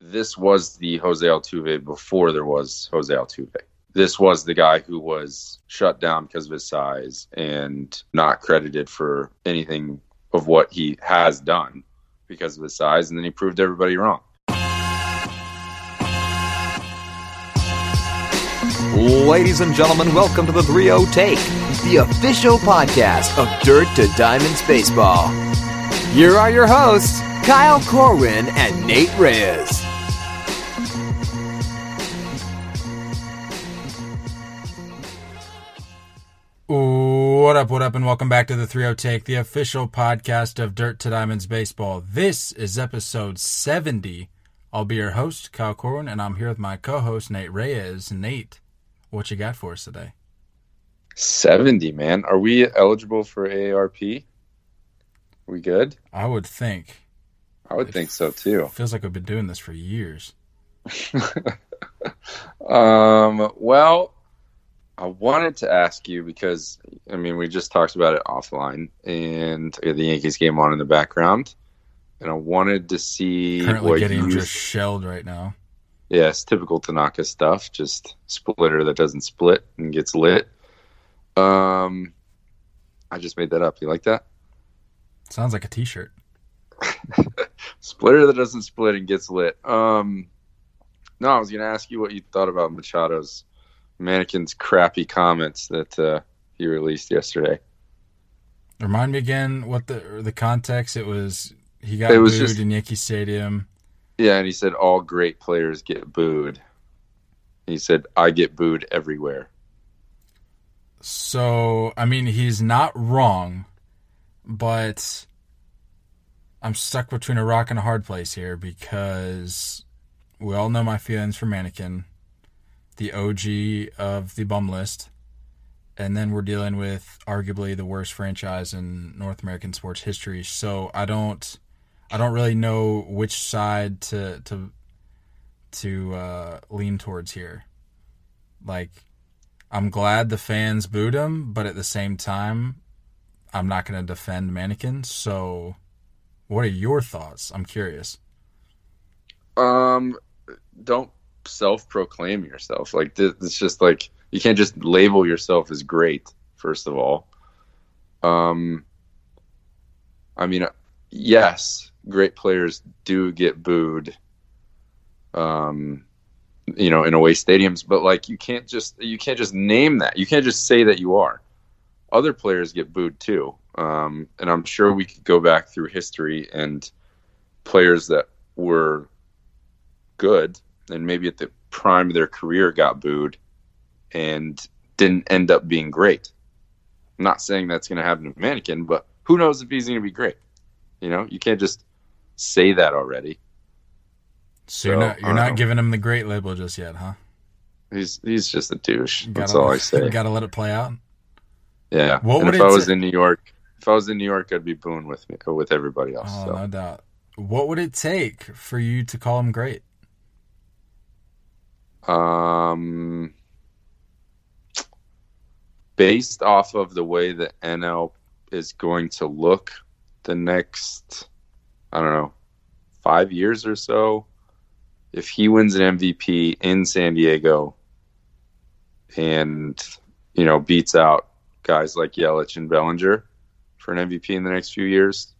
this was the Jose Altuve before there was Jose Altuve. This was the guy who was shut down because of his size and not credited for anything of what he has done because of his size. And then he proved everybody wrong. Ladies and gentlemen, welcome to the 3 0 Take, the official podcast of Dirt to Diamonds Baseball. Here are your hosts, Kyle Corwin and Nate Reyes. What up, what up, and welcome back to the 3 Take, the official podcast of Dirt to Diamonds Baseball. This is episode 70. I'll be your host, Kyle Corwin, and I'm here with my co host, Nate Reyes. Nate, what you got for us today? 70, man. Are we eligible for AARP? We good? I would think. I would It think so too. Feels like we've been doing this for years. um, well, I wanted to ask you because I mean we just talked about it offline, and the Yankees game on in the background, and I wanted to see Currently what getting you. just shelled right now. Yes, typical Tanaka stuff. Just splitter that doesn't split and gets lit. Um, I just made that up. You like that? Sounds like a t shirt. Splitter that doesn't split and gets lit. Um, no, I was going to ask you what you thought about Machado's mannequin's crappy comments that uh, he released yesterday. Remind me again what the the context. It was he got It was booed just- in Yankee Stadium. Yeah, and he said all great players get booed. He said I get booed everywhere. So, I mean, he's not wrong, but I'm stuck between a rock and a hard place here because we all know my feelings for Mannequin, the OG of the bum list, and then we're dealing with arguably the worst franchise in North American sports history. So, I don't I don't really know which side to to to uh, lean towards here. Like I'm glad the fans booed him, but at the same time, I'm not going to defend Mannequin. So, what are your thoughts? I'm curious. Um, don't self-proclaim yourself. Like it's just like you can't just label yourself as great. First of all, um, I mean, yes, great players do get booed. Um, you know, in away stadiums, but like you can't just you can't just name that. You can't just say that you are. Other players get booed too, um, and I'm sure we could go back through history and players that were good and maybe at the prime of their career got booed and didn't end up being great. I'm not saying that's going to happen to Mannequin, but who knows if he's going to be great? You know, you can't just say that already. So, you're not you're don't know. Uh, giving him the great label just yet, huh? He's he's just a douche. That's Gotta- all I say. Gotta let it play out. Yeah. What and would if I was ta- in New York, if I was in New York, I'd be booing with me with everybody else. Oh, so. no doubt. What would it take for you to call him great? Um, based off of the way the NL is going to look the next, I don't know, five years or so, if he wins an MVP in San Diego and, you know, beats out guys like Yelich and Bellinger for an MVP in the next few years,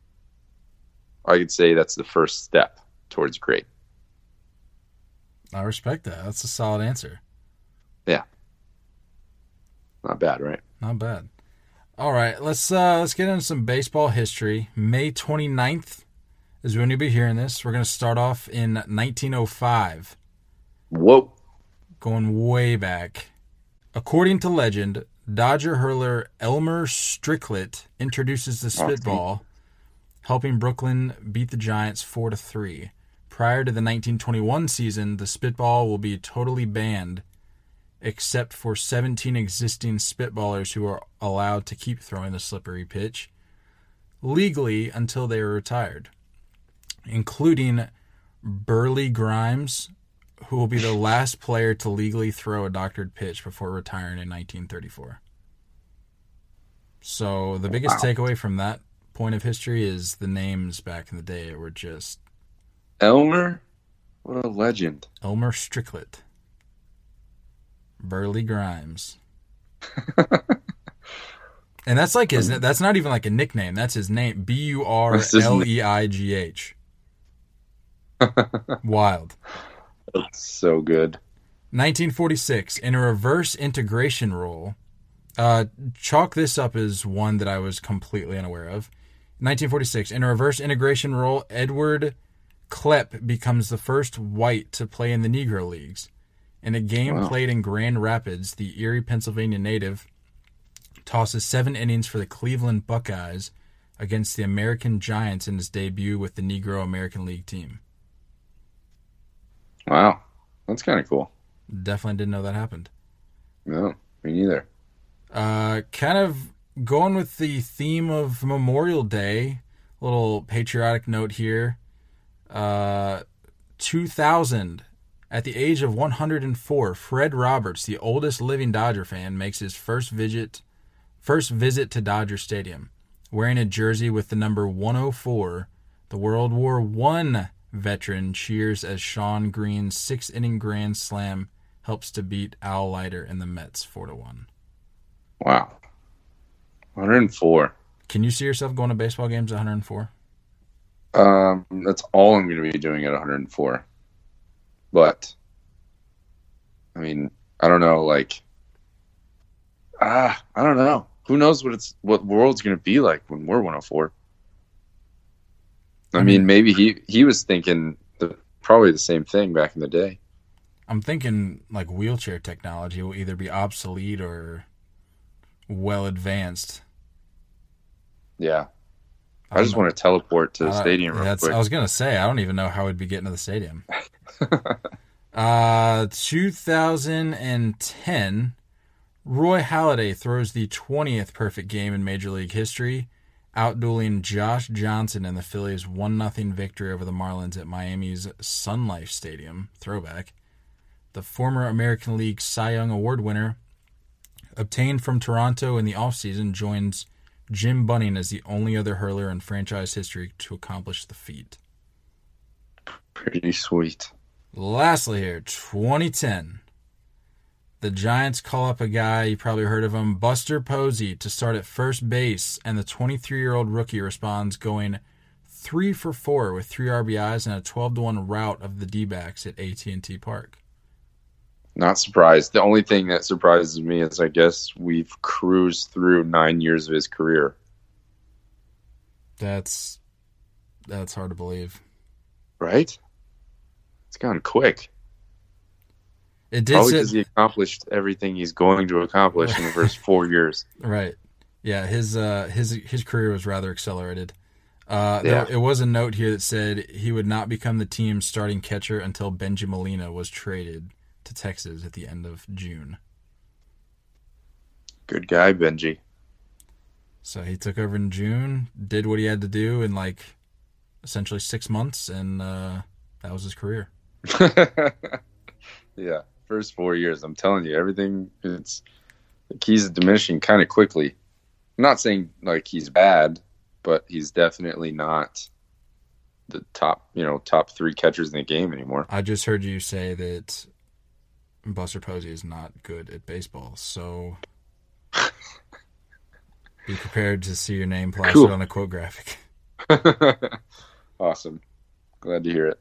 I could say that's the first step towards great. I respect that. That's a solid answer. Yeah. Not bad, right? Not bad. All right, let's uh let's get into some baseball history. May 29th is when you'll be hearing this. We're going to start off in 1905, Whoa. going way back. According to legend, Dodger hurler Elmer Stricklett introduces the spitball, helping Brooklyn beat the Giants 4 to 3. Prior to the 1921 season, the spitball will be totally banned except for 17 existing spitballers who are allowed to keep throwing the slippery pitch legally until they are retired, including Burleigh Grimes, who will be the last player to legally throw a doctored pitch before retiring in 1934. So the biggest Wow. takeaway from that point of history is the names back in the day were just Elmer What a legend. Elmer Stricklett. Burleigh Grimes. and that's like his that's not even like a nickname. That's his name. B U R L E I G H. Wild. That's so good. 1946 in a reverse integration rule. Uh, chalk this up as one that I was completely unaware of. 1946 in a reverse integration rule, Edward Klep becomes the first white to play in the Negro Leagues. In a game Wow. played in Grand Rapids, the Erie, Pennsylvania native tosses seven innings for the Cleveland Buckeyes against the American Giants in his debut with the Negro American League team. Wow. That's kind of cool. Definitely didn't know that happened. No, me neither. Uh, kind of going with the theme of Memorial Day, little patriotic note here. Uh, 2000, at the age of 104, Fred Roberts, the oldest living Dodger fan, makes his first visit, first visit to Dodger Stadium, wearing a jersey with the number 104. The World War One veteran cheers as Shawn Green's six-inning grand slam helps to beat Al Leiter and the Mets four to one. Wow. 104. Can you see yourself going to baseball games at 104? Um, that's all I'm going to be doing at 104. But, I mean, I don't know. Like, ah, I don't know. Who knows what it's what the world's going to be like when we're 104? I, I mean, mean- maybe he he was thinking the, probably the same thing back in the day. I'm thinking like wheelchair technology will either be obsolete or well advanced. Yeah, I, just know. want to teleport to the Uh, stadium real that's, quick. I was gonna say I don't even know how we'd be getting to the stadium. uh, 2010, Roy Halladay throws the 20th perfect game in Major League history, outdueling Josh Johnson in the Phillies' one 0 victory over the Marlins at Miami's Sun Life Stadium. Throwback. The former American League Cy Young Award winner, obtained from Toronto in the offseason, joins Jim Bunning is the only other hurler in franchise history to accomplish the feat. Pretty sweet. Lastly, here, 2010. The Giants call up a guy, you probably heard of him, Buster Posey, to start at first base, and the 23 year old rookie responds, going three for four with three RBIs and a 12 to 1 rout of the D backs at AT&T Park. Not surprised. The only thing that surprises me is I guess we've cruised through nine years of his career. That's that's hard to believe. Right? It's gone quick. It did Probably because he accomplished everything he's going to accomplish in the first four years. Right. Yeah, his uh his his career was rather accelerated. Uh Yeah. there, it was a note here that said he would not become the team's starting catcher until Bengie Molina was traded to Texas at the end of June. Good guy, Bengie. So he took over in June, did what he had to do in like essentially 6 months and uh that was his career. yeah, first four years. I'm telling you, everything. It's the keys are diminishing kind of quickly. I'm not saying like he's bad, but he's definitely not the top, you know, top three catchers in the game anymore. I just heard you say that Buster Posey is not good at baseball. So be prepared to see your name plastered Cool. on a quote graphic. awesome. Glad to hear it.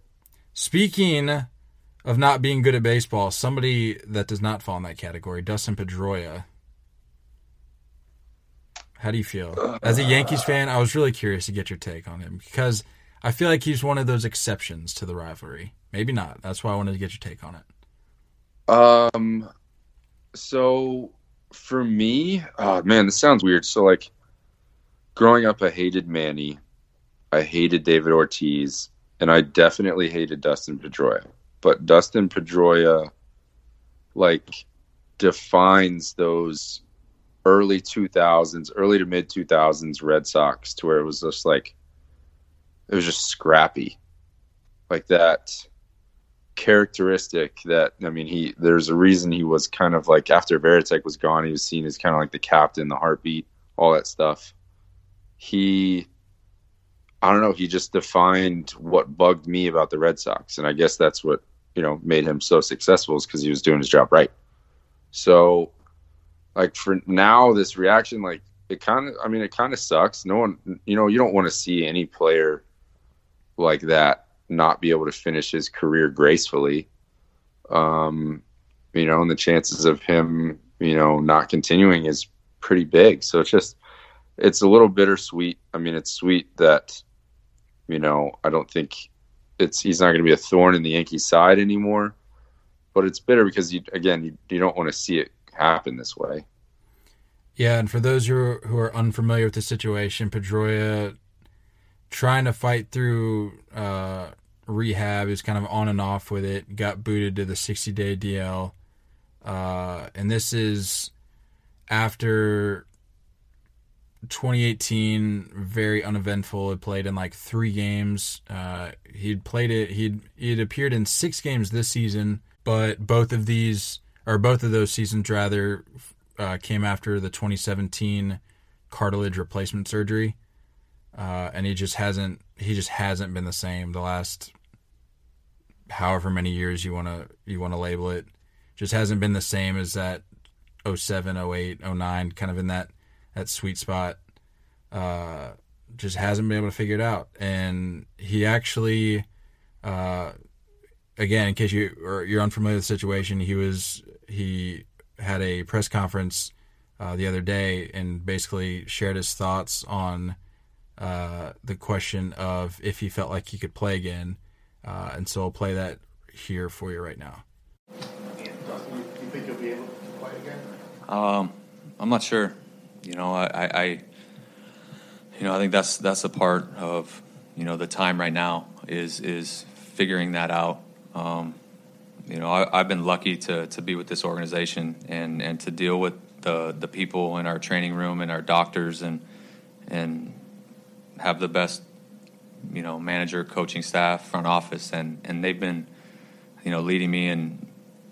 Speaking of not being good at baseball, somebody that does not fall in that category, Dustin Pedroia. How do you feel? As a Yankees fan, I was really curious to get your take on him because I feel like he's one of those exceptions to the rivalry. Maybe not. That's why I wanted to get your take on it. Um, so for me, oh man, this sounds weird. So like, growing up, I hated Manny, I hated David Ortiz, and I definitely hated Dustin Pedroia. But Dustin Pedroia, like, defines those early 2000s, early to mid 2000s Red Sox to where it was just like, it was just scrappy, like that characteristic that I mean he there's a reason he was kind of like after Varitek was gone he was seen as kind of like the captain the heartbeat all that stuff he I don't know. He just defined what bugged me about the Red Sox, and I guess that's what you know made him so successful is because he was doing his job right. So, like for now, this reaction, like it kind of, I mean, it kind of sucks. No one, you know, you don't want to see any player like that not be able to finish his career gracefully. Um, you know, and the chances of him, you know, not continuing is pretty big. So it's just, it's a little bittersweet. I mean, it's sweet that, you know, I don't think it's he's not going to be a thorn in the Yankee side anymore. But it's bitter because you again you, you don't want to see it happen this way. Yeah, and for those who are, who are unfamiliar with the situation, Pedroia trying to fight through uh, rehab is kind of on and off with it. Got booted to the 60 day DL, uh, and this is after 2018, very uneventful. He played in like three games. Uh, he'd played it. He'd he'd appeared in six games this season, but both of these or both of those seasons rather uh, came after the 2017 cartilage replacement surgery, uh, and he just hasn't he just hasn't been the same the last however many years you want to you want to label it. Just hasn't been the same as that 07, 08, 09, kind of in that that sweet spot. Uh, just hasn't been able to figure it out. And he actually, uh, again, in case you or you're unfamiliar with the situation, he was he had a press conference uh, the other day and basically shared his thoughts on uh, the question of if he felt like he could play again. Uh, and so I'll play that here for you right now. Um, I'm not sure. You know, I, I, you know, I think that's that's a part of you know the time right now is is figuring that out. Um, you know, I, have been lucky to to be with this organization and and to deal with the the people in our training room and our doctors and and have the best you know manager, coaching staff, front office, and and they've been you know leading me in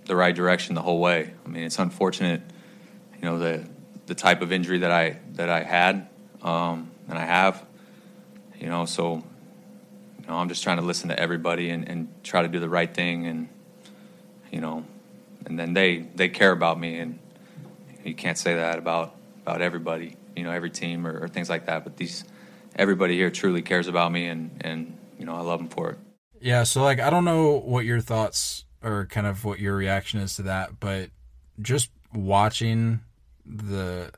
the right direction the whole way. I mean, it's unfortunate, you know, the the type of injury that I that I had um, and I have. You know, so you know, I'm just trying to listen to everybody and, and try to do the right thing, and you know, and then they they care about me, and you can't say that about about everybody, you know, every team or, or things like that. But these everybody here truly cares about me, and and you know, I love them for it. Yeah, so like I don't know what your thoughts or kind of what your reaction is to that, but just watching the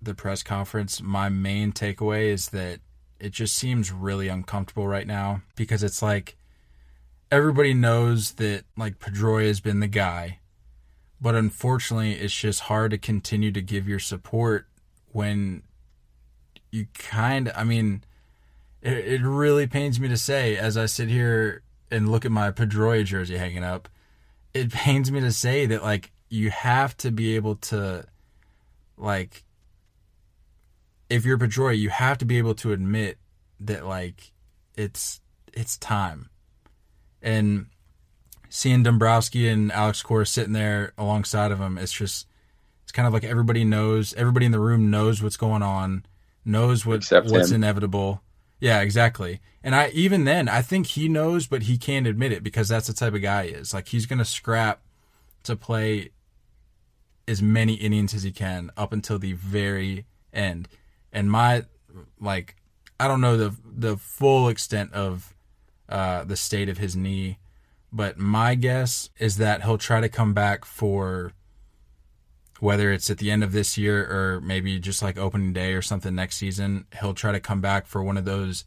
the press conference, my main takeaway is that it just seems really uncomfortable right now because it's like everybody knows that like Pedroia has been the guy, but unfortunately, it's just hard to continue to give your support when you kind of, I mean, it, it really pains me to say as I sit here and look at my Pedroia jersey hanging up, it pains me to say that like you have to be able to like if you're Pedroia, you have to be able to admit that like it's it's time. And seeing Dombrowski and Alex Cora sitting there alongside of him, it's just it's kind of like everybody knows, everybody in the room knows what's going on, knows what Except what's him. inevitable. Yeah, exactly. And I even then, I think he knows, but he can't admit it because that's the type of guy he is. Like he's gonna scrap to play as many innings as he can up until the very end. And my like I don't know the the full extent of uh, the state of his knee, but my guess is that he'll try to come back for whether it's at the end of this year or maybe just like opening day or something next season. He'll try to come back for one of those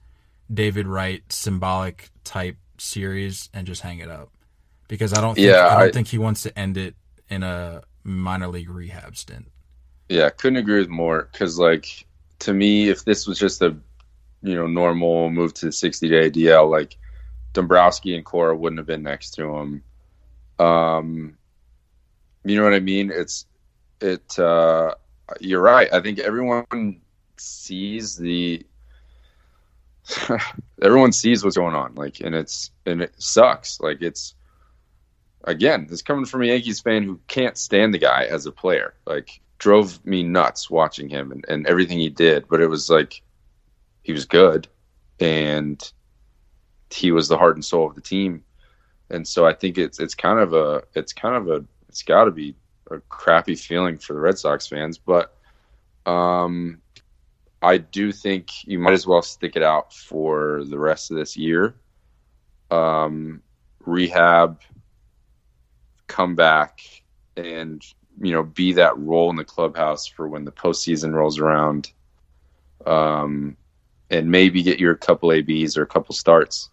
David Wright symbolic type series and just hang it up because I don't think Yeah, I don't I- think he wants to end it in a minor league rehab stint. Yeah, couldn't agree with more. Because like to me, if this was just a you know normal move to the 60 day DL, like Dombrowski and Cora wouldn't have been next to him. Um, you know what I mean? It's it. Uh, you're right. I think everyone sees the. everyone sees what's going on, like, and it's and it sucks. Like it's again, this coming from a Yankees fan who can't stand the guy as a player. Like drove me nuts watching him and, and everything he did, but it was like he was good. and he was the heart and soul of the team. And so I think it's it's kind of a it's kind of a it's got to be a crappy feeling for the Red Sox fans, but um, I do think you might as well stick it out for the rest of this year. Um, rehab, come back, and you know be that role in the clubhouse for when the postseason rolls around, um, and maybe get your couple abs or a couple starts.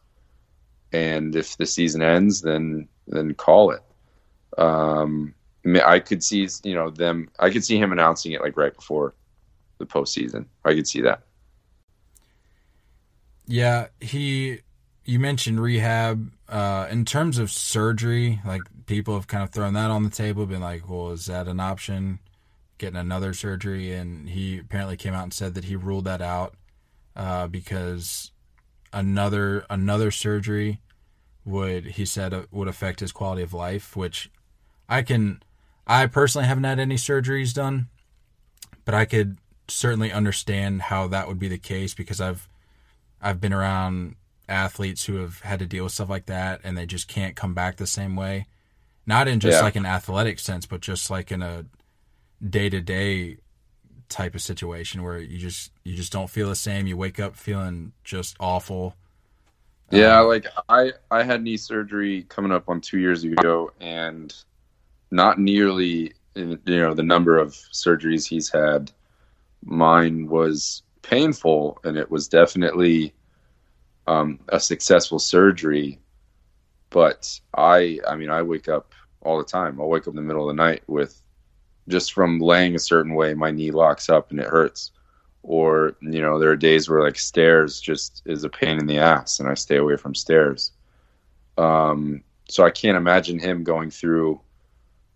And if the season ends, then then call it. Um, I could see you know them. I could see him announcing it like right before the postseason. I could see that. Yeah, he. You mentioned rehab. Uh, in terms of surgery, like people have kind of thrown that on the table, been like, "Well, is that an option? Getting another surgery?" And he apparently came out and said that he ruled that out uh, because another another surgery would he said uh, would affect his quality of life, which I can. I personally haven't had any surgeries done, but I could certainly understand how that would be the case because I've I've been around athletes who have had to deal with stuff like that and they just can't come back the same way. Not in just Yeah. like an athletic sense, but just like in a day to day type of situation where you just you just don't feel the same. You wake up feeling just awful. Yeah, Um, like I I had knee surgery coming up on two years ago, and not nearly you know the number of surgeries he's had. Mine was painful, and it was definitely um, a successful surgery. But I I mean I wake up all the time. I'll wake up in the middle of the night with just from laying a certain way, my knee locks up and it hurts or you know there are days where like stairs just is a pain in the ass and i stay away from stairs um, so i can't imagine him going through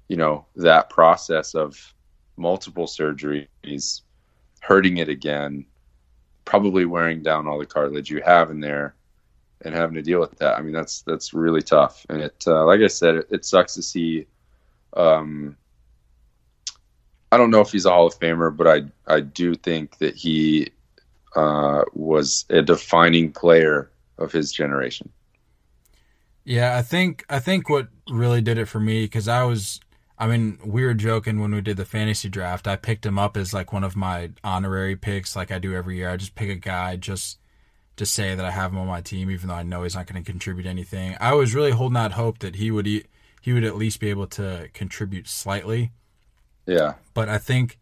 you know that process of multiple surgeries hurting it again probably wearing down all the cartilage you have in there and having to deal with that i mean that's that's really tough and it uh, like i said it, it sucks to see um, I don't know if he's a Hall of Famer, but I I do think that he uh, was a defining player of his generation. Yeah, I think I think what really did it for me because I was, I mean, we were joking when we did the fantasy draft. I picked him up as like one of my honorary picks, like I do every year. I just pick a guy just to say that I have him on my team, even though I know he's not going to contribute anything. I was really holding out hope that he would he would at least be able to contribute slightly. Yeah, But I think,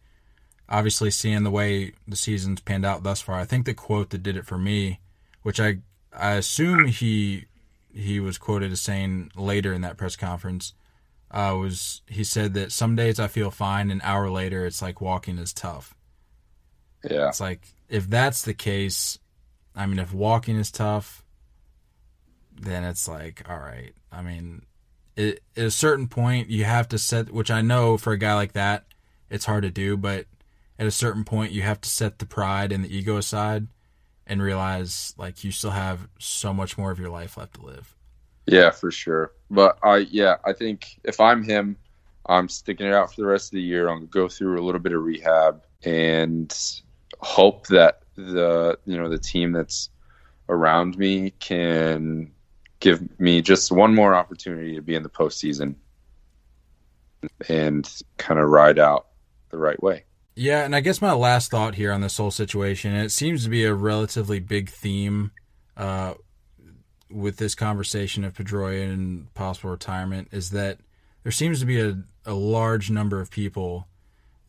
obviously, seeing the way the season's panned out thus far, I think the quote that did it for me, which I I assume he he was quoted as saying later in that press conference, uh, was he said that some days I feel fine, an hour later it's like walking is tough. yeah, It's like if that's the case, I mean, if walking is tough, then it's like all right. I mean, it, at a certain point you have to set, which I know for a guy like that, it's hard to do, but at a certain point you have to set the pride and the ego aside and realize like you still have so much more of your life left to live. Yeah, for sure. But I yeah, I think if I'm him, I'm sticking it out for the rest of the year. I'm gonna go through a little bit of rehab and hope that the you know the team that's around me can give me just one more opportunity to be in the postseason and kind of ride out the right way. Yeah, and I guess my last thought here on this whole situation, it seems to be a relatively big theme uh, with this conversation of Pedroia and possible retirement, is that there seems to be a, a large number of people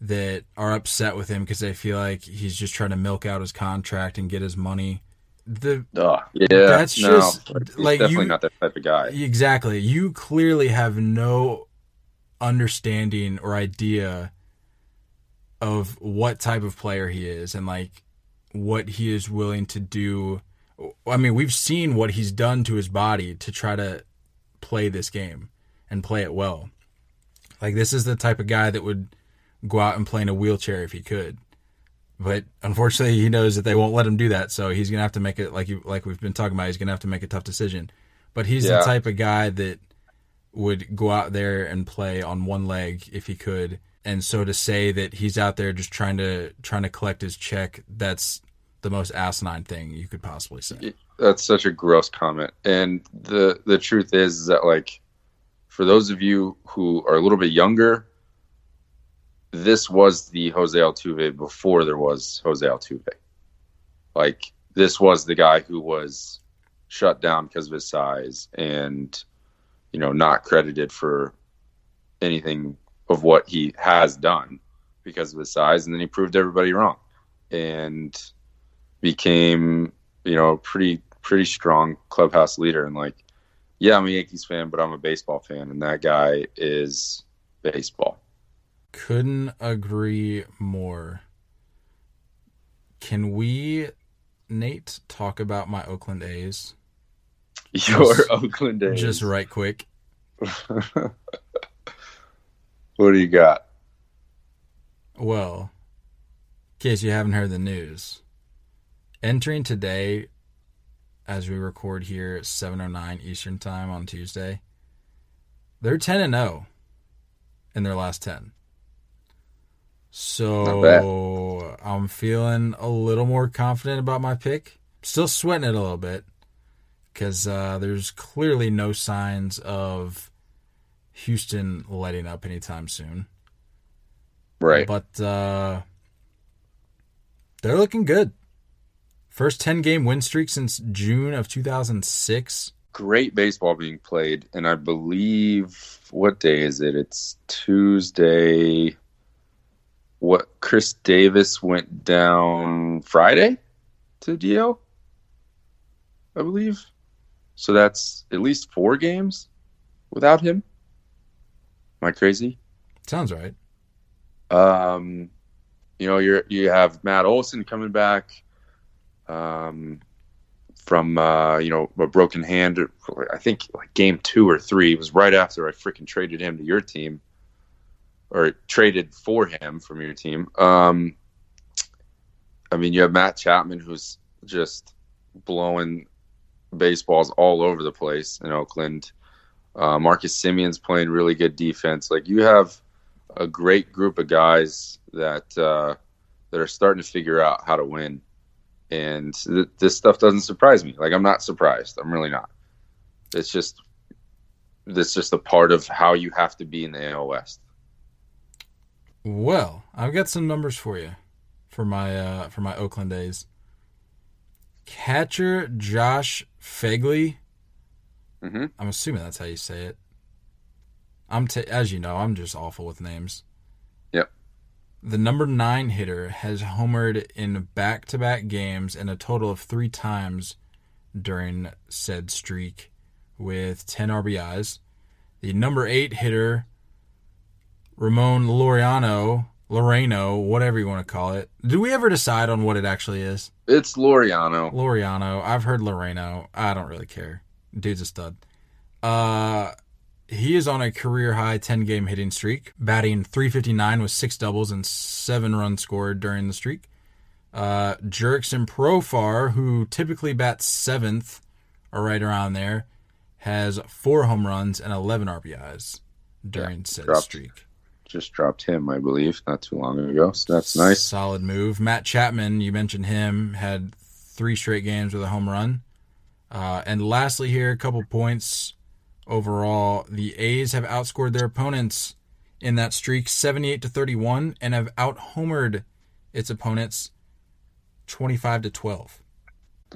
that are upset with him because they feel like he's just trying to milk out his contract and get his money. The Ugh. Yeah, That's no, just- like, he's like, definitely you- not that type of guy. Exactly. You clearly have no understanding or idea of what type of player he is and like what he is willing to do. I mean, we've seen what he's done to his body to try to play this game and play it well. Like this is the type of guy that would go out and play in a wheelchair if he could. But unfortunately, he knows that they won't let him do that, so he's gonna have to make it like you like we've been talking about. He's gonna have to make a tough decision. But he's Yeah. the type of guy that would go out there and play on one leg if he could. And so to say that he's out there just trying to trying to collect his check, that's the most asinine thing you could possibly say. That's such a gross comment. And the the truth is, is that like for those of you who are a little bit younger, this was the Jose Altuve before there was Jose Altuve. Like this was the guy who was shut down because of his size and you know not credited for anything of what he has done because of his size and then he proved everybody wrong and became you know pretty pretty strong clubhouse leader. And like yeah i'm a yankees fan but i'm a baseball fan and that guy is baseball. Couldn't agree more. Can we, Nate, talk about my Oakland A's? Your Just- oakland a's. just right quick? what do you got? Well, in case you haven't heard the news, entering today, as we record here at 7:09 Eastern Time on Tuesday, they're 10 and 0 in their last 10. So I'm feeling a little more confident about my pick. Still sweating it a little bit because uh, there's clearly no signs of Houston letting up anytime soon. right But uh, they're looking good. First 10 game win streak since June of 2006. great baseball being played, and I believe what day is it? It's Tuesday. What Khris Davis went down Friday to DL, I believe. So that's at least four games without him. Am I crazy? Sounds right. Um, you know, you're you have Matt Olson coming back um, from uh, you know a broken hand. I think like game two or three it was right after I freaking traded him to your team, or traded for him from your team. Um, I mean, you have Matt Chapman who's just blowing baseballs all over the place in Oakland. Uh, Marcus Semien's playing really good defense. Like you have a great group of guys that uh, that are starting to figure out how to win, and th- this stuff doesn't surprise me. Like I'm not surprised. I'm really not. It's just it's just a part of how you have to be in the AL West. Well, I've got some numbers for you for my uh, for my Oakland A's. Catcher Josh Phegley. hmm I'm assuming that's how you say it. I'm t- as you know, I'm just awful with names. The number nine hitter has homered in back-to-back games and a total of three times during said streak, with 10 RBIs. The number eight hitter, Ramon Laureano, Loreno, whatever you want to call it. Do we ever decide on what it actually is? It's Loriano. Laureano. I've heard Loreno. I don't really care. Dude's a stud. Uh, he is on a career high 10 game hitting streak, batting 359 with six doubles and seven runs scored during the streak. Uh, Jurickson Profar, who typically bats seventh or right around there, has four home runs and 11 RBIs during said dropped. streak. Just dropped him, I believe, not too long ago. So that's nice. Solid move. Matt Chapman, you mentioned him, had three straight games with a home run. Uh, and lastly, here, a couple points overall. The A's have outscored their opponents in that streak 78 to 31 and have out homered its opponents 25 to 12.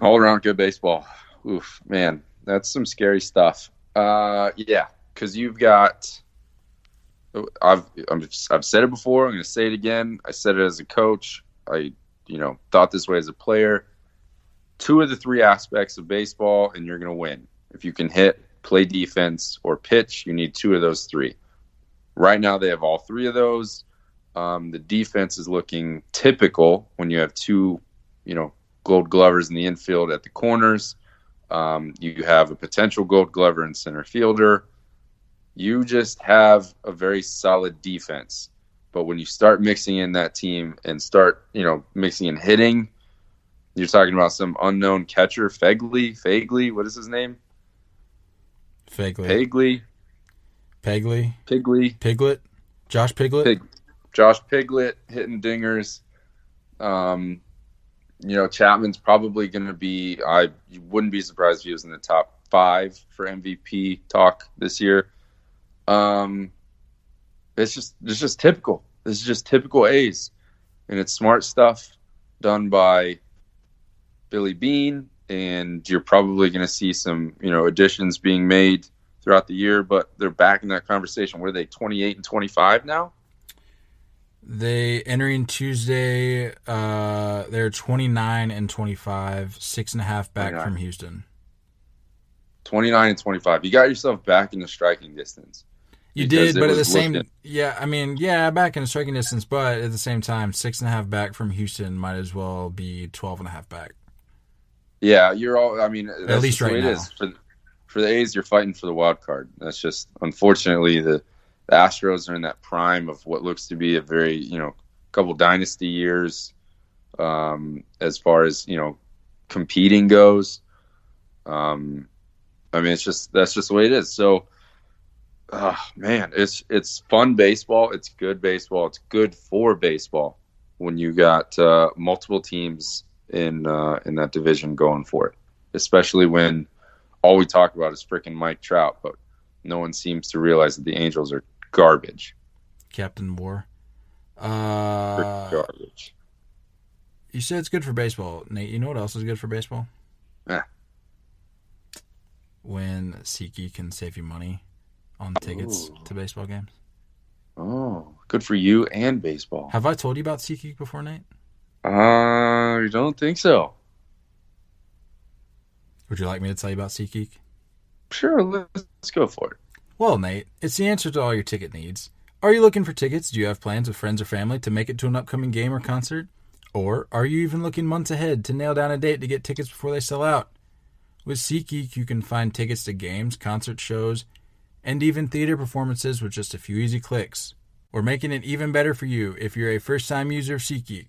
all around good baseball. Oof, man, that's some scary stuff. Uh, yeah, because you've got. I've I'm, I've said it before. I'm going to say it again. I said it as a coach. I you know thought this way as a player. Two of the three aspects of baseball, and you're going to win. If you can hit, play defense, or pitch, you need two of those three. Right now, they have all three of those. Um, the defense is looking typical when you have two, you know, gold glovers in the infield at the corners. Um, you have a potential gold glover in center fielder. You just have a very solid defense. But when you start mixing in that team and start, you know, mixing in hitting, you're talking about some unknown catcher, Fegley, Fagley, what is his name? Fagley. Pagley, Pegley. Pigley, Piglet. Josh Piglet. Pig, Josh Piglet hitting dingers. Um, you know, Chapman's probably going to be. I wouldn't be surprised if he was in the top five for MVP talk this year. Um, it's just it's just typical. This is just typical A's, and it's smart stuff done by Billy Beane. And you're probably going to see some you know additions being made throughout the year, but they're back in that conversation. Were they 28 and 25 now? They entering Tuesday. Uh, they're twenty nine and twenty five, six and a half back 29. from Houston. 29 and 25. You got yourself back in the striking distance. You did, but at the same, yeah, I mean, yeah, back in striking distance, but at the same time, six and a half back from Houston might as well be 12 and a half back. Yeah, you're all. I mean, at least right now. it is. For for the A's, you're fighting for the wild card. That's just unfortunately the, the Astros are in that prime of what looks to be a very you know couple dynasty years, um, as far as you know competing goes. Um, I mean, it's just that's just the way it is. So, uh, man, it's it's fun baseball. It's good baseball. It's good for baseball when you got uh, multiple teams in uh, in that division going for it, especially when all we talk about is freaking Mike Trout, but no one seems to realize that the Angels are garbage. Captain War. Uh, garbage. you said it's good for baseball, Nate. You know what else is good for baseball? Yeah. When SeatGeek can save you money on tickets Ooh. to baseball games. Oh, good for you and baseball. Have I told you about SeatGeek before, Nate? Uh, I don't think so. Would you like me to tell you about SeatGeek? Sure, let's go for it. Well, Nate, it's the answer to all your ticket needs. Are you looking for tickets? Do you have plans with friends or family to make it to an upcoming game or concert? Or are you even looking months ahead to nail down a date to get tickets before they sell out? With SeatGeek, you can find tickets to games, concert shows, and even theater performances with just a few easy clicks. We're making it even better for you if you're a first time user of SeatGeek.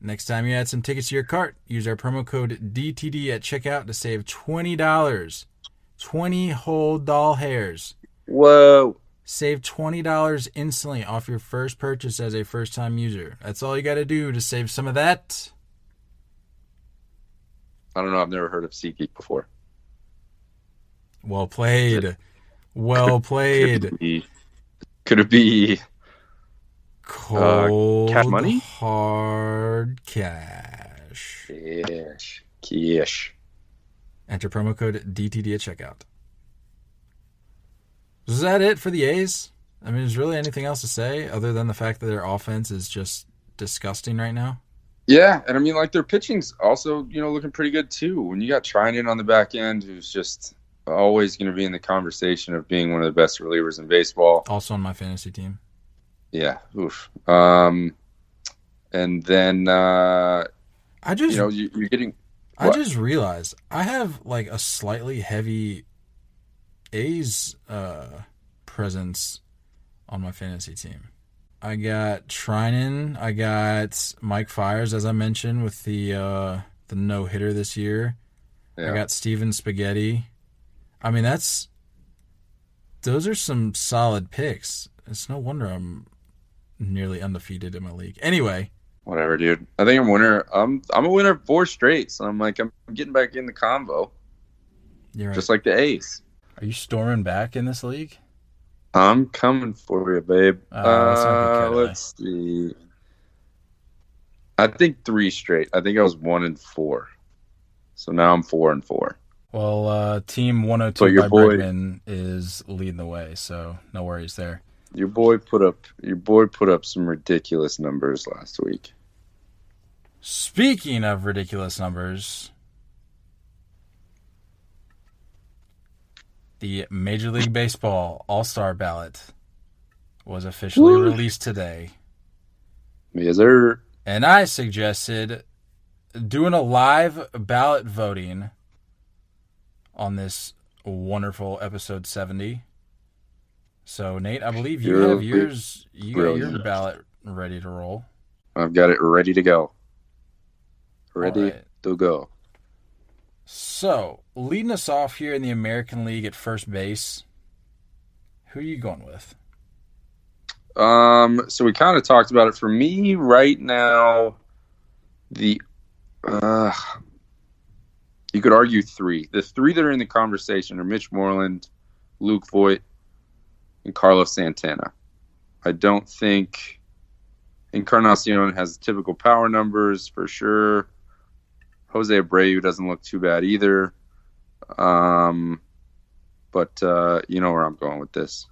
Next time you add some tickets to your cart, use our promo code DTD at checkout to save $20. 20 whole doll hairs. Whoa. Save $20 instantly off your first purchase as a first time user. That's all you got to do to save some of that. I don't know. I've never heard of SeatGeek before. Well played. Well played. Could it be? Could it be? Uh, Cold cash money? hard cash. Kish. Kish. Enter promo code DTD at checkout. Is that it for the A's? I mean, is really anything else to say other than the fact that their offense is just disgusting right now? Yeah, and I mean, like their pitching's also, you know, looking pretty good too. When you got Treinen on the back end, who's just always going to be in the conversation of being one of the best relievers in baseball. Also on my fantasy team. Yeah, oof. Um, and then uh, I just you know you, you're getting I just realized I have like a slightly heavy A's uh, presence on my fantasy team. I got Treinen. I got Mike Fiers, as I mentioned, with the uh, the no hitter this year. yeah. I got Steven Spaghetti. I mean, that's those are some solid picks. It's no wonder I'm nearly undefeated in my league. Anyway, whatever, dude. I think I'm a winner. I'm I'm a winner four straight, so I'm like I'm getting back in the convo. you're right. just like the A's. Are you storming back in this league? I'm coming for you, babe. Oh, that's not good, uh, let's see. I think three straight. I think I was one and four, so now I'm four and four. Well, uh, Team 102 But your by boy- Bregman is leading the way, so no worries there. Your boy put up your boy put up some ridiculous numbers last week. Speaking of ridiculous numbers, the Major League Baseball All Star ballot was officially Woo. released today. Yes, sir. And I suggested doing a live ballot voting on this wonderful episode 70. So, Nate, I believe you You're have yours, you got your ballot ready to roll. I've got it ready to go. Ready right. to go. So, leading us off here in the American League at first base, who are you going with? Um, so we kind of talked about it. For me, right now, the Uh, you could argue three. The three that are in the conversation are Mitch Moreland, Luke Voit, and Carlos Santana. I don't think Encarnacion has typical power numbers for sure. Jose Abreu doesn't look too bad either. Um, but uh, you know where I'm going with this.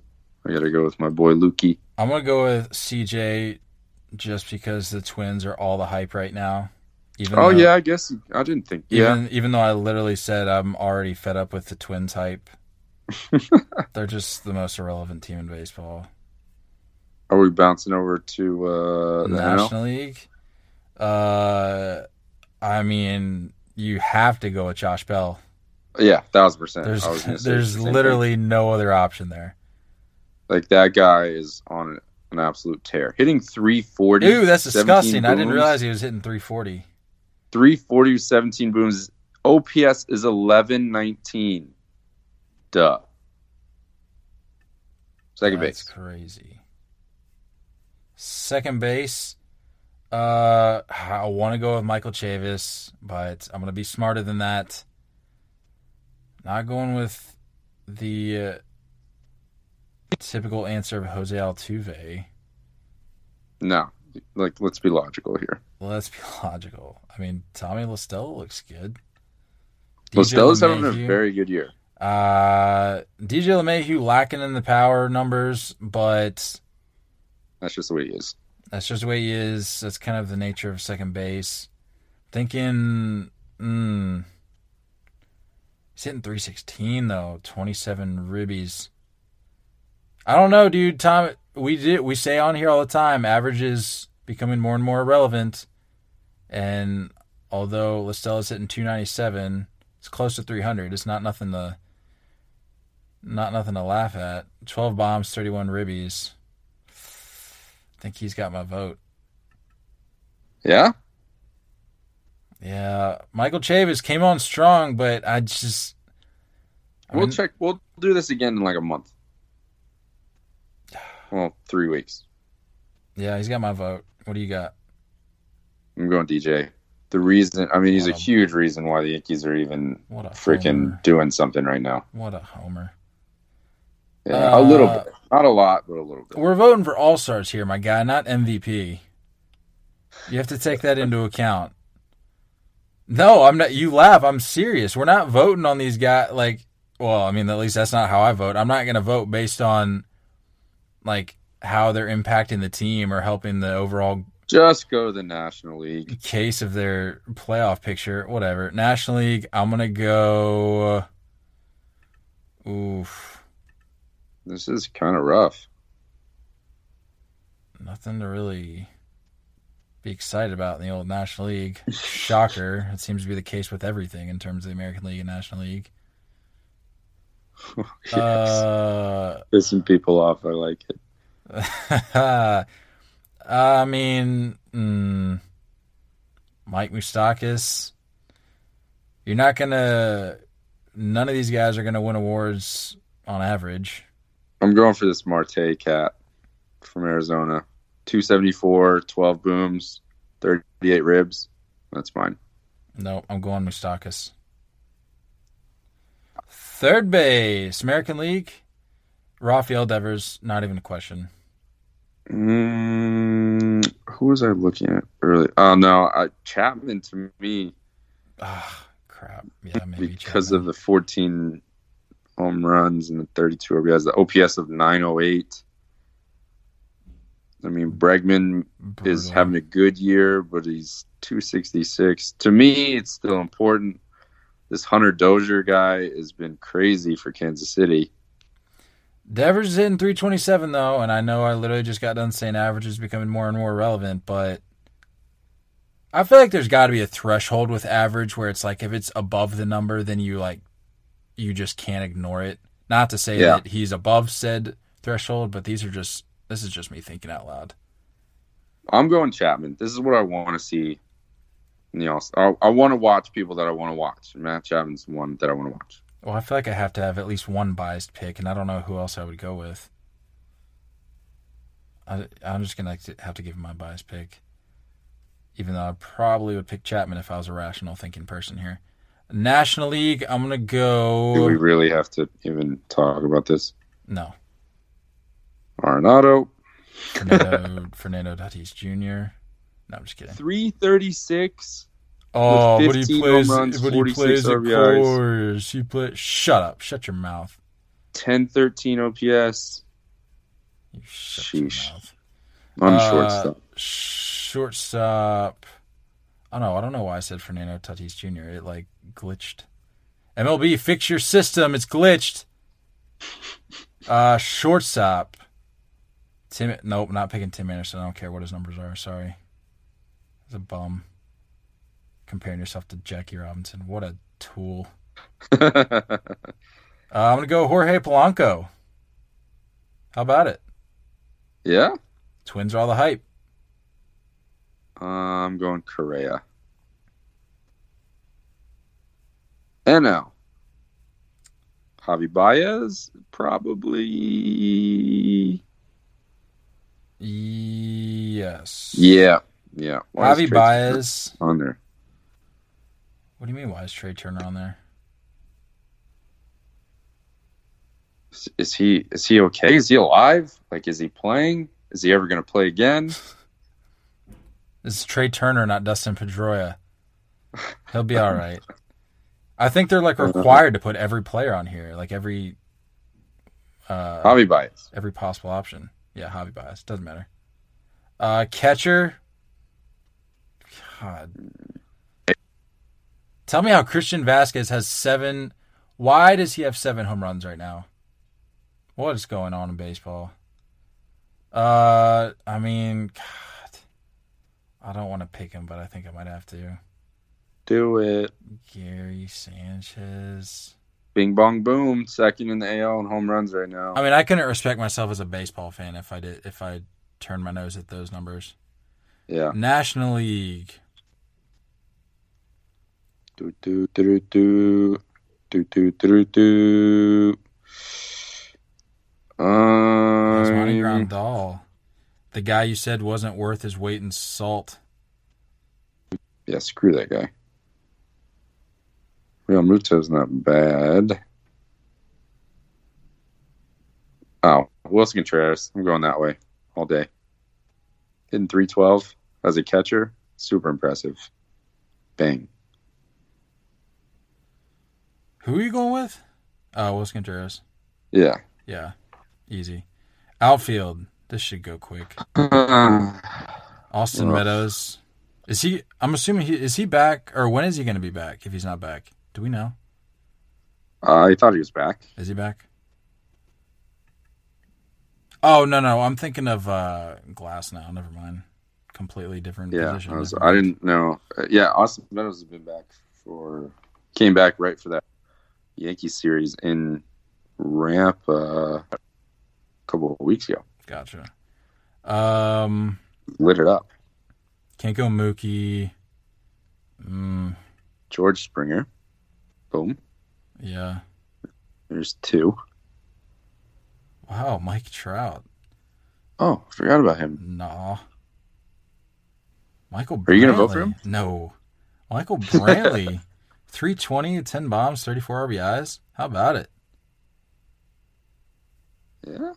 I got to go with my boy Lukey. I'm gonna go with CJ just because the Twins are all the hype right now. Even Oh though- yeah, I guess I didn't think. Yeah, Even even though I literally said I'm already fed up with the Twins hype. They're just the most irrelevant team in baseball. are we bouncing over to uh, the? National League. Uh, I mean, you have to go with Josh Bell. Yeah, thousand percent. There's I was gonna say there's the same thing. literally no other option there. like that guy is on an absolute tear, hitting 340. Ooh, that's 17 disgusting. I didn't realize he was hitting 340. 340 with 17 booms. OPS is 1119. Duh. Second That's base. crazy. Second base. Uh, I want to go with Michael Chavis, but I'm gonna be smarter than that. Not going with the uh, typical answer of Jose Altuve. No, like let's be logical here. Let's be logical. I mean, Tommy La Stella looks good. La Stella's having a very good year. Uh, DJ LeMahieu lacking in the power numbers, but That's just the way he is. that's just the way he is. That's kind of the nature of second base. Thinking, mm, he's hitting 316 though, 27 ribbies. I don't know, dude. Tom, we did we say on here all the time, averages becoming more and more irrelevant. And although La Stella's hitting 297, it's close to 300. It's not nothing to not nothing to laugh at. 12 bombs, 31 ribbies. I think he's got my vote. Yeah? Yeah, Michael Chavis came on strong, but I just I We'll mean, check. We'll do this again in like a month. Well, three weeks. Yeah, he's got my vote. What do you got? I'm going DJ. The reason, I mean, he's a Um, huge reason why the Yankees are even a freaking homer. doing something right now. What a homer. Yeah, a little Uh, bit. Not a lot, but a little bit. We're voting for all stars here, my guy, not MVP. You have to take that into account. No, I'm not. You laugh. I'm serious. We're not voting on these guys. Like, well, I mean, at least that's not how I vote. I'm not going to vote based on like how they're impacting the team or helping the overall Just go to the National League. case of their playoff picture. Whatever. National League. I'm gonna go. Oof. This is kind of rough. Nothing to really be excited about in the old National League. Shocker. It seems to be the case with everything in terms of the American League and National League. Yes. Uh, Pissing people off. I like it. I mean, mm, Mike Moustakas. You're not gonna. None of these guys are gonna win awards on average. I'm going for this Marte cat from Arizona. 274, 12 booms, 38 ribs. That's mine. No, I'm going Moustakas. Third base, American League. Rafael Devers, not even a question. Mm, who was I looking at earlier? Oh, no. I, Chapman to me, Ah, crap. Yeah, maybe because Chapman. of the 14 home runs and the 32 RBIs, the OPS of 908. I mean, Bregman is having a good year, but he's 266. To me, it's still important. This Hunter Dozier guy has been crazy for Kansas City. Devers is hitting 327 though, and I know I literally just got done saying average is becoming more and more relevant, but I feel like there's got to be a threshold with average where it's like if it's above the number, then you like you just can't ignore it. Not to say Yeah. that he's above said threshold, but these are just this is just me thinking out loud. I'm going Chapman. This is what I want to see. You know, I, I want to watch people that I want to watch. Matt Chapman's one that I want to watch. Well, I feel like I have to have at least one biased pick, and I don't know who else I would go with. I, I'm just gonna have to give him my biased pick. Even though I probably would pick Chapman if I was a rational thinking person here. National League, I'm gonna go. Do we really have to even talk about this? No, Arenado, Fernando Fernando Tatis Jr. No, I'm just kidding. 336. Oh, what he 15 plays. runs, but he 46 plays at RBIs. Coors. He play. Shut up. Shut your mouth. 1013 OPS. You shut your Sheesh. mouth. On Uh, shortstop. Shortstop. I don't know. I don't know why I said Fernando Tatis Jr. It like glitched. MLB, fix your system. It's glitched. Uh, shortstop. Tim. Nope, not picking Tim Anderson. I don't care what his numbers are. Sorry. He's a bum. Comparing yourself to Jackie Robinson. What a tool. Uh, I'm gonna go Jorge Polanco. How about it? yeah? Twins are all the hype. Uh, I'm going Correa. NL. Javi Baez, probably. Yes. Yeah. Yeah. Why Javi Baez. Turner On there. What do you mean? Why is Trea Turner on there? Is- he is he okay? Is he alive? Like is he playing? Is he ever going to play again? This is Trea Turner, not Dustin Pedroia. He'll be all right. I think they're like required to put every player on here, like every uh, Javi Baez. every possible option. Yeah, Javi Baez doesn't matter. Uh, catcher. God. Tell me how Christian Vazquez has seven. Why does he have seven home runs right now? What is going on in baseball? Uh, I mean, God, I don't want to pick him, but I think I might have to. Do it. Gary Sanchez. Bing bong boom. Second in the AL in home runs right now. I mean, I couldn't respect myself as a baseball fan if I did if I turned my nose at those numbers. yeah. National League. Do do do do do do do do. Yasmani Um, Grandal. The guy you said wasn't worth his weight in salt. yeah, screw that guy. Realmuto's not bad. Oh, Willson Contreras. I'm going that way all day. Hitting 312 as a catcher. Super impressive. Bang. Who are you going with? Oh, Willson Contreras. Yeah. Yeah, easy. Outfield. This should go quick. Austin. Meadows. Is he? I'm assuming he is he back or when is he going to be back? If he's not back, do we know? I thought he was back. Is he back? Oh no no, I'm thinking of uh, Glasnow. Never mind. Completely different Yeah, position. I, was, I didn't know. Uh, yeah, Austin Meadows has been back for came back right for that Yankee series in ramp uh, a couple of weeks ago. Gotcha. Um, Lit it up. can't go Mookie. Mm, George Springer. Boom. yeah. There's two. Wow, Mike Trout. Oh, I forgot about him. Nah. Michael. Are you gonna vote for him? No. Michael Brantley. 320, 10 bombs, 34 RBIs. How about it? Yeah.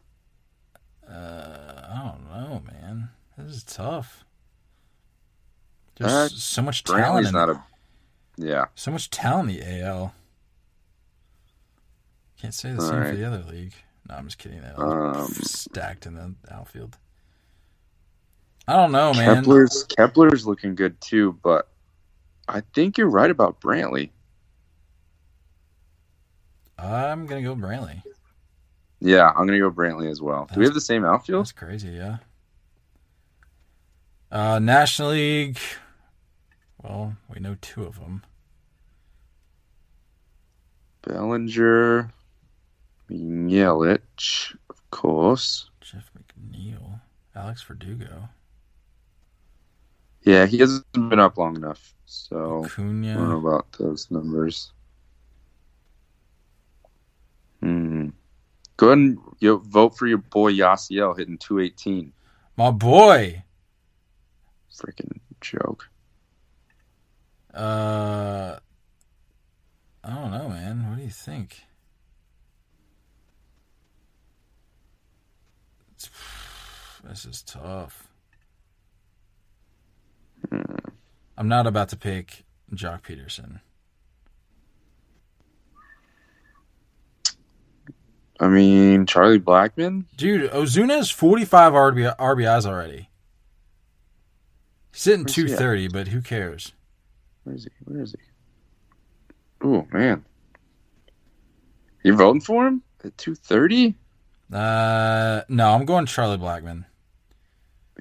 Uh, I don't know, man. This is tough. There's Uh, so much talent Brantley's not a. Yeah. So much talent in the AL. Can't say the same for the other league. No, I'm just kidding. They're Um, stacked in the outfield. I don't know, man. Kepler's Kepler's looking good too, but I think you're right about Brantley. I'm gonna go Brantley. Yeah, I'm gonna go Brantley as well. Do we have the same outfield? That's crazy, yeah. Uh, National League. Well, we know two of them. Bellinger, Yelich, of course. Jeff McNeil, Alex Verdugo, Yeah, he hasn't been up long enough, so I don't know about those numbers. Hmm. Go ahead and you vote for your boy Yasiel hitting 218. My boy. Freaking joke. Uh, I don't know, man. What do you think? It's, this is tough. I'm not about to pick Joc Pederson. I mean, Charlie Blackmon. Dude, Ozuna has 45 RB, RBIs already. He's hitting Where's he 230, but who cares? Where is he? Where is he? Oh man, you voting for him at two thirty? Uh, no, I'm going Charlie Blackmon.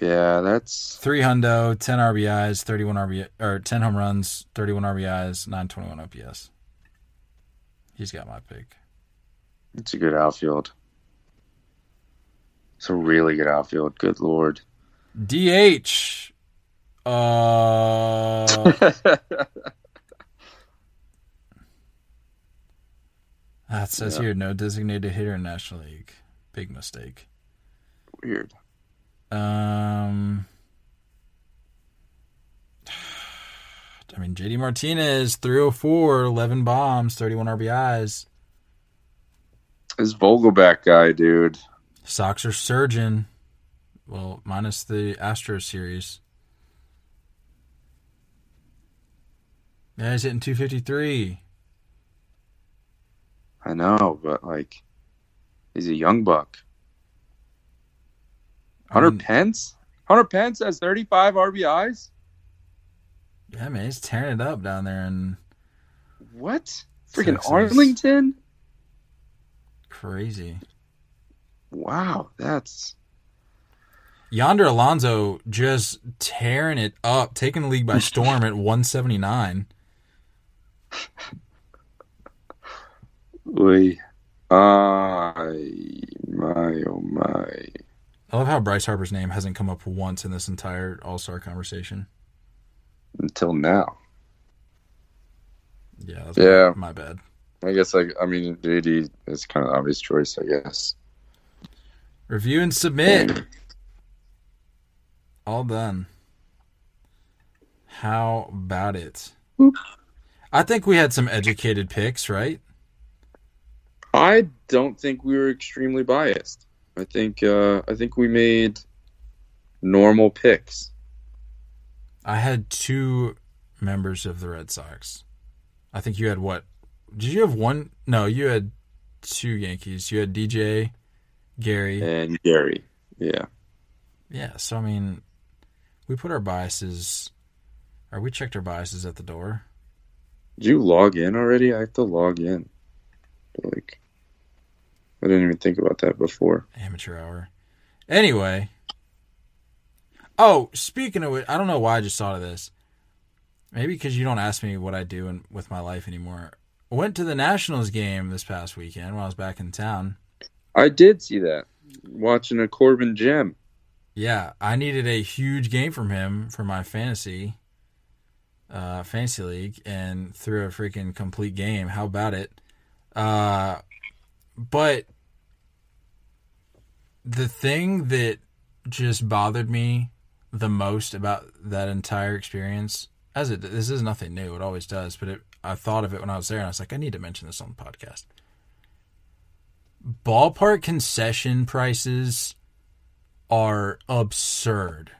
Yeah, that's Three hundo, 10 RBIs, 31 RBI, or 10 home runs, 31 RBIs, 921 OPS. He's got my pick. it's a good outfield. It's a really good outfield. Good lord. DH. Uh, that says Yeah. here no designated hitter in National League. Big mistake. Weird. Um, I mean, JD Martinez, 304, 11 bombs, 31 RBIs. This Vogelbach guy, dude. Sox are surging. Well, minus the Astros series. Yeah, he's hitting 253. I know, but like, he's a young buck. Hunter mean- Pence. Hunter Pence has thirty-five RBIs. Yeah, man, he's tearing it up down there and What? Freaking Texas. Arlington. crazy. Wow, that's Yonder Alonso just tearing it up, taking the league by storm at 179. Oy. I my oh my. I love how Bryce Harper's name hasn't come up once in this entire All Star conversation. Until now. Yeah, that's Yeah. my, my bad. I guess like I mean JD is kind of obvious choice, I guess. Review and submit. All done. How about it? I think we had some educated picks, right? I don't think we were extremely biased. I think uh I think we made normal picks. I had two members of the Red Sox. I think you had what? Did you have one? No, you had two Yankees. You had DJ, Gary. And Gary. Yeah. Yeah, so I mean, we put our biases, or we checked our biases at the door. Did you log in already? I have to log in. Like I didn't even think about that before. Amateur hour. Anyway. Oh, speaking of which, I don't know why I just thought of this. Maybe because you don't ask me what I do in, with my life anymore. I went to the Nationals game this past weekend when I was back in town. I did see that. Watching a Corbin gem. Yeah, I needed a huge game from him for my fantasy uh fantasy league and threw a freaking complete game. How about it? Uh but the thing that just bothered me the most about that entire experience as it this is nothing new, it always does, but it I thought of it when I was there and I was like I need to mention this on the podcast. Ballpark concession prices are absurd.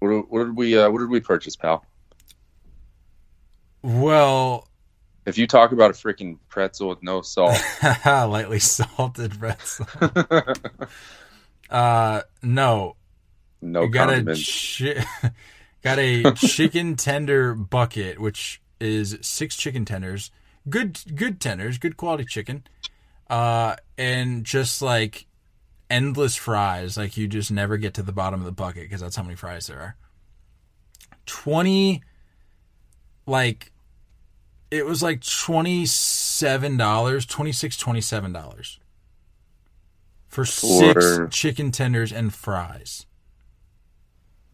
What, what did we uh, what did we purchase, pal? Well, If you talk about a freaking pretzel with no salt, lightly salted pretzel. Uh, no, no got a chi- got a chicken tender bucket, which is six chicken tenders, good good tenders, good quality chicken, uh, and just like endless fries. Like you just never get to the bottom of the bucket because that's how many fries there are. Twenty, like, it was like twenty seven dollars, twenty six, twenty seven dollars for six chicken tenders and fries.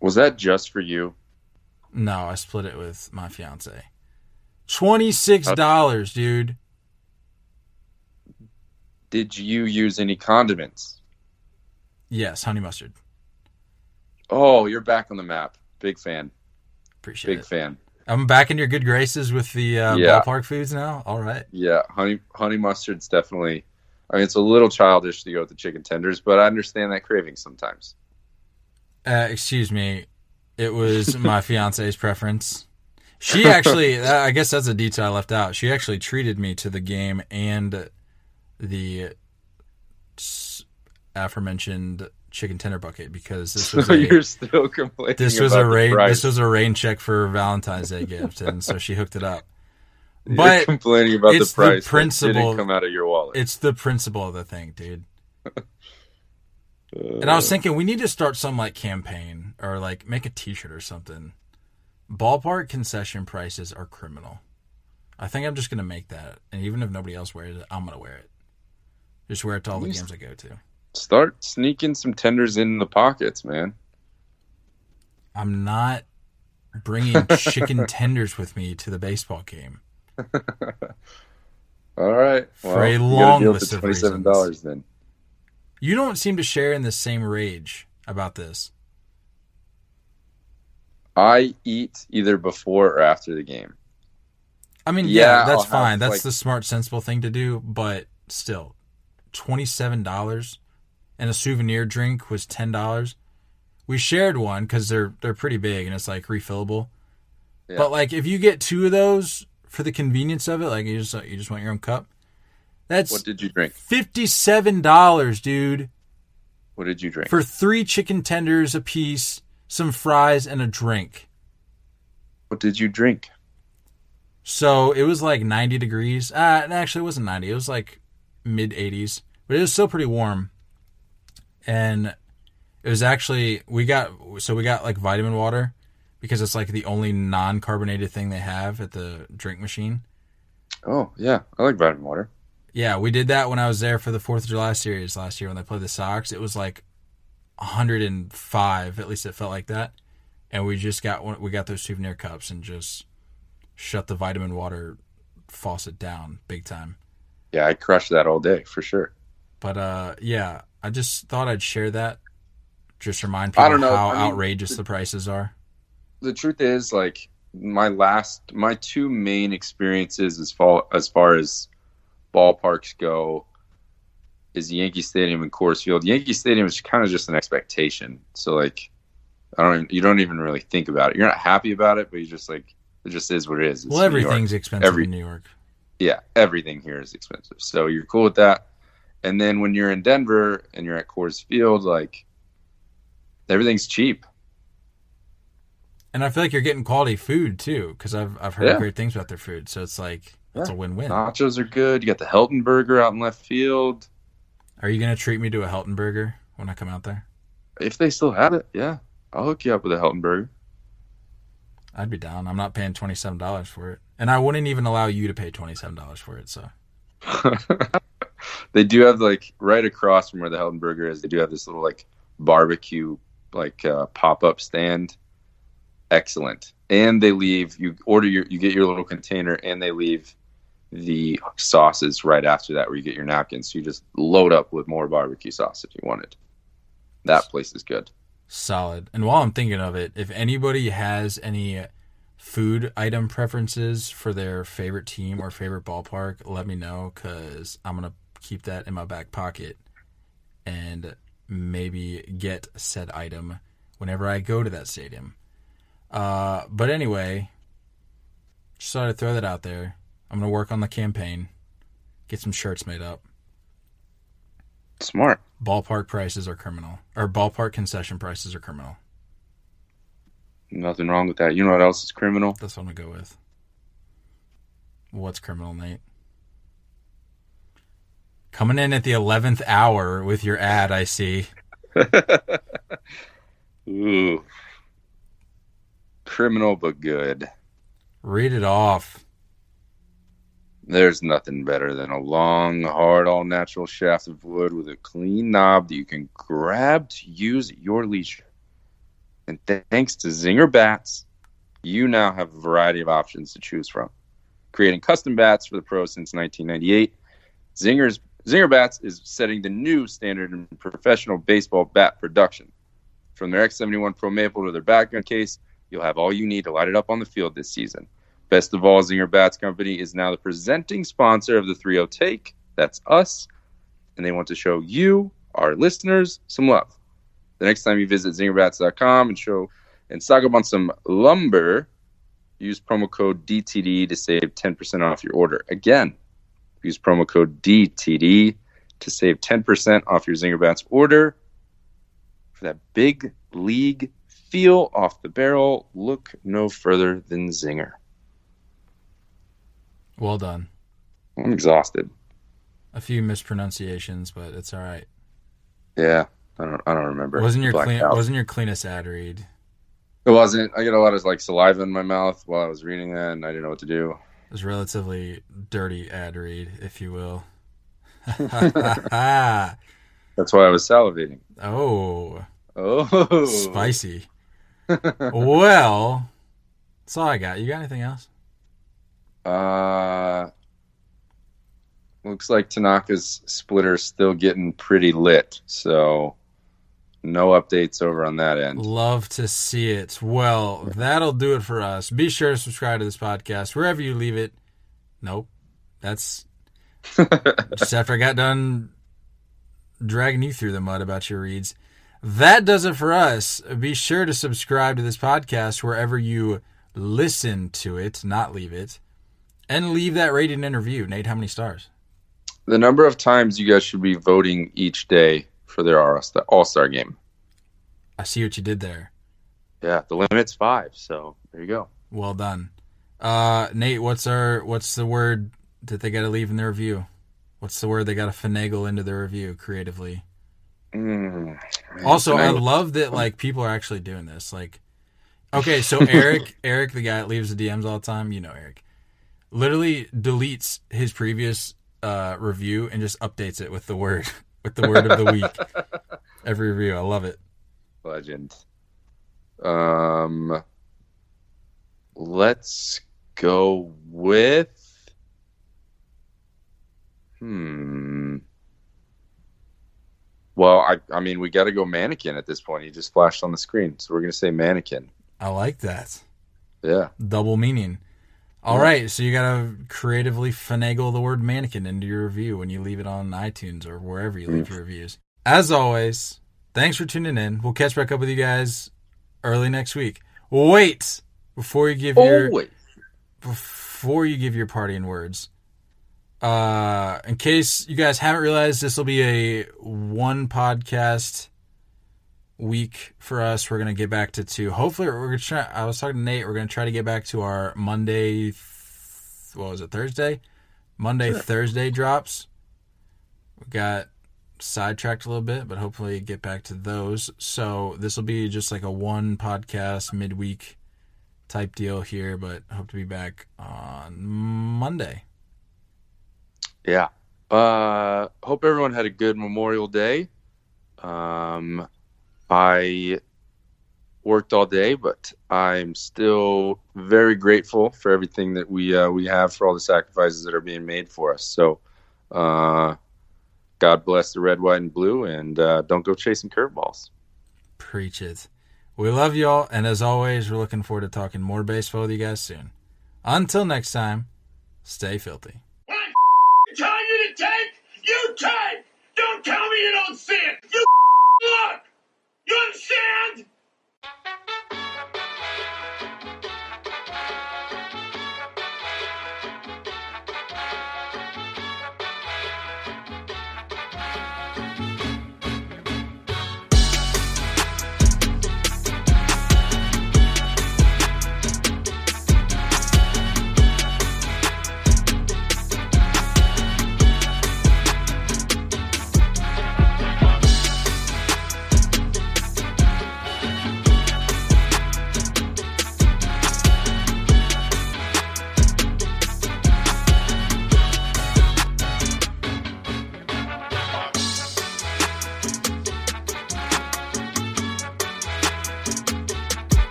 Was that just for you? No, I split it with my fiance. Twenty six dollars, dude. Did you use any condiments? Yes, honey mustard. Oh, you're back on the map. Big fan. Appreciate Big it. Big fan. I'm back in your good graces with the uh, Yeah. ballpark foods now. All right. Yeah, honey honey mustard's definitely. I mean, it's a little childish to go with the chicken tenders, but I understand that craving sometimes. Uh, excuse me. It was my fiance's preference. She actually, uh, I guess that's a detail I left out. She actually treated me to the game and the aforementioned chicken tender bucket because this was So a, you're still complaining. this was a rain this was a rain check for Valentine's Day gift, and so she hooked it up. You're But complaining about the the price. that principle- didn't come out of your wallet. it's the principle of the thing, dude. Uh, And I was thinking we need to start some like campaign or like make a T-shirt or something. Ballpark concession prices are criminal. I think I'm just gonna make that, and even if nobody else wears it, I'm gonna wear it. Just wear it to all the games I go to. Start sneaking some tenders in the pockets, man. I'm not bringing chicken tenders with me to the baseball game. All right. For a long list the of twenty-seven dollars then. You don't seem to share in the same rage about this. I eat either before or after the game. I mean, Yeah, yeah, I'll that's have, fine. That's like- the smart, sensible thing to do. But still, twenty seven dollars, and a souvenir drink was ten dollars. We shared one because they're they're pretty big and it's like refillable. Yeah. But like, if you get two of those for the convenience of it, like you just you just want your own cup, that's What did you drink? fifty seven dollars, dude, What did you drink? for three chicken tenders a piece, some fries, and a drink. what did you drink? So it was like 90 degrees. Uh, it wasn't 90. It was like mid 80s, but it was still pretty warm. And it was actually we got so we got like vitamin water because it's like the only non-carbonated thing they have at the drink machine. Oh yeah, I like vitamin water. Yeah, we did that when I was there for the 4th of July series last year when they played the Sox. It was like 105, at least it felt like that. And we just got one, we got those souvenir cups and just shut the vitamin water faucet down big time. Yeah, I crushed that all day for sure. But uh yeah, I just thought I'd share that. Just remind people I don't know, how I mean, outrageous the prices are. The truth is, like my last, my two main experiences as far as far as ballparks go, is Yankee Stadium and Coors Field. Yankee Stadium is kind of just an expectation. So like, I don't, you don't even really think about it. You're not happy about it, but you just like, it just is what it is. It's well, everything's expensive Every- in New York. yeah, everything here is expensive. So you're cool with that. And then when you're in Denver and you're at Coors Field, like everything's cheap. And I feel like you're getting quality food too, because I've I've heard Yeah. great things about their food. So it's like it's Yeah. a win-win. Nachos are good. You got the Helton Burger out in left field. Are you gonna treat me to a Helton burger when I come out there? If they still have it, yeah, I'll hook you up with a Helton Burger. I'd be down. I'm not paying twenty seven dollars for it, and I wouldn't even allow you to pay twenty seven dollars for it. So they do have like right across from where the Helton Burger is. They do have this little like barbecue like uh, pop up stand. Excellent. And they leave you order your you get your little container and they leave the sauces right after that where you get your napkins. So you just load up with more barbecue sauce if you wanted. That place is good. solid. And while I'm thinking of it, if anybody has any food item preferences for their favorite team or favorite ballpark, let me know because I'm gonna keep that in my back pocket and maybe get said item whenever I go to that stadium. Uh, but anyway, just thought I'd throw that out there. I'm gonna work on the campaign, get some shirts made up. Smart. Ballpark prices are criminal, or ballpark concession prices are criminal. Nothing wrong with that. You know what else is criminal? That's what I'm gonna go with. What's criminal, Nate? Coming in at the eleventh hour with your ad, I see. Ooh. Criminal but good. Read it off. There's nothing better than a long, hard, all natural shaft of wood with a clean knob that you can grab to use at your leisure. And th- thanks to Zinger Bats, you now have a variety of options to choose from. Creating custom bats for the pros since 1998, Zinger's Zinger Bats is setting the new standard in professional baseball bat production. From their X71 Pro Maple to their background case, you'll have all you need to light it up on the field this season. Best of all, Zinger Bats Company is now the presenting sponsor of the 3 Take. That's us. And they want to show you, our listeners, some love. The next time you visit zingerbats.com and show and stock up on some lumber, use promo code DTD to save 10% off your order. Again, use promo code DTD to save 10% off your Zinger Bats order. For that big league feel off the barrel, look no further than Zinger. Well done. I'm exhausted. A few mispronunciations, but it's all right. Yeah, I don't. I don't remember. Wasn't your clean, wasn't your cleanest ad read? It wasn't. I get a lot of like saliva in my mouth while I was reading that, and I didn't know what to do. It was relatively dirty ad read, if you will. That's why I was salivating. oh, Oh, spicy. well, that's all I got. You got anything else? Uh, looks like Tanaka's splitter's still getting pretty lit. So, no updates over on that end. Love to see it. Well, that'll do it for us. Be sure to subscribe to this podcast wherever you leave it. Nope. That's just after I got done dragging you through the mud about your reads. That does it for us. Be sure to subscribe to this podcast wherever you listen to it, not leave it. And leave that rating and review. Nate, how many stars? The number of times you guys should be voting each day for their All Star game. I see what you did there. Yeah, the limit's five. So there you go. Well done. Uh, Nate, what's our what's the word that they got to leave in their review? What's the word they got to finagle into their review creatively? Mm, Also, I love that like people are actually doing this. Like, okay, so Eric, Eric, the guy that leaves the DMs all the time, you know Eric, literally deletes his previous uh, review and just updates it with the word with the word of the week. Every review, I love it. legend. Um, let's go with. Hmm. Well, I I mean we got to go mannequin at this point. He just flashed on the screen, so we're gonna say mannequin. I like that Yeah. double meaning. All right, so you gotta creatively finagle the word mannequin into your review when you leave it on iTunes or wherever you leave your reviews. As always, thanks for tuning in. We'll catch back up with you guys early next week. Wait before you give your Oh before you give your parting words. Uh, in case you guys haven't realized, this will be a one podcast week for us. We're gonna get back to two. Hopefully, we're gonna try. I was talking to Nate. We're gonna try to get back to our Monday. th- What was it? Thursday. Monday, Thursday drops. We got sidetracked a little bit, but hopefully get back to those. So this will be just like a one podcast midweek type deal here, but hope to be back on Monday. Yeah. Uh, hope everyone had a good Memorial Day. Um, I worked all day, but I'm still very grateful for everything that we uh, we have for all the sacrifices that are being made for us. So, uh, God bless the red, white, and blue, and uh, don't go chasing curveballs. Preach it. We love y'all, and as always, we're looking forward to talking more baseball with you guys soon. Until next time, stay filthy. When I'm telling you to take, you take! Don't tell me you don't see it! You understand?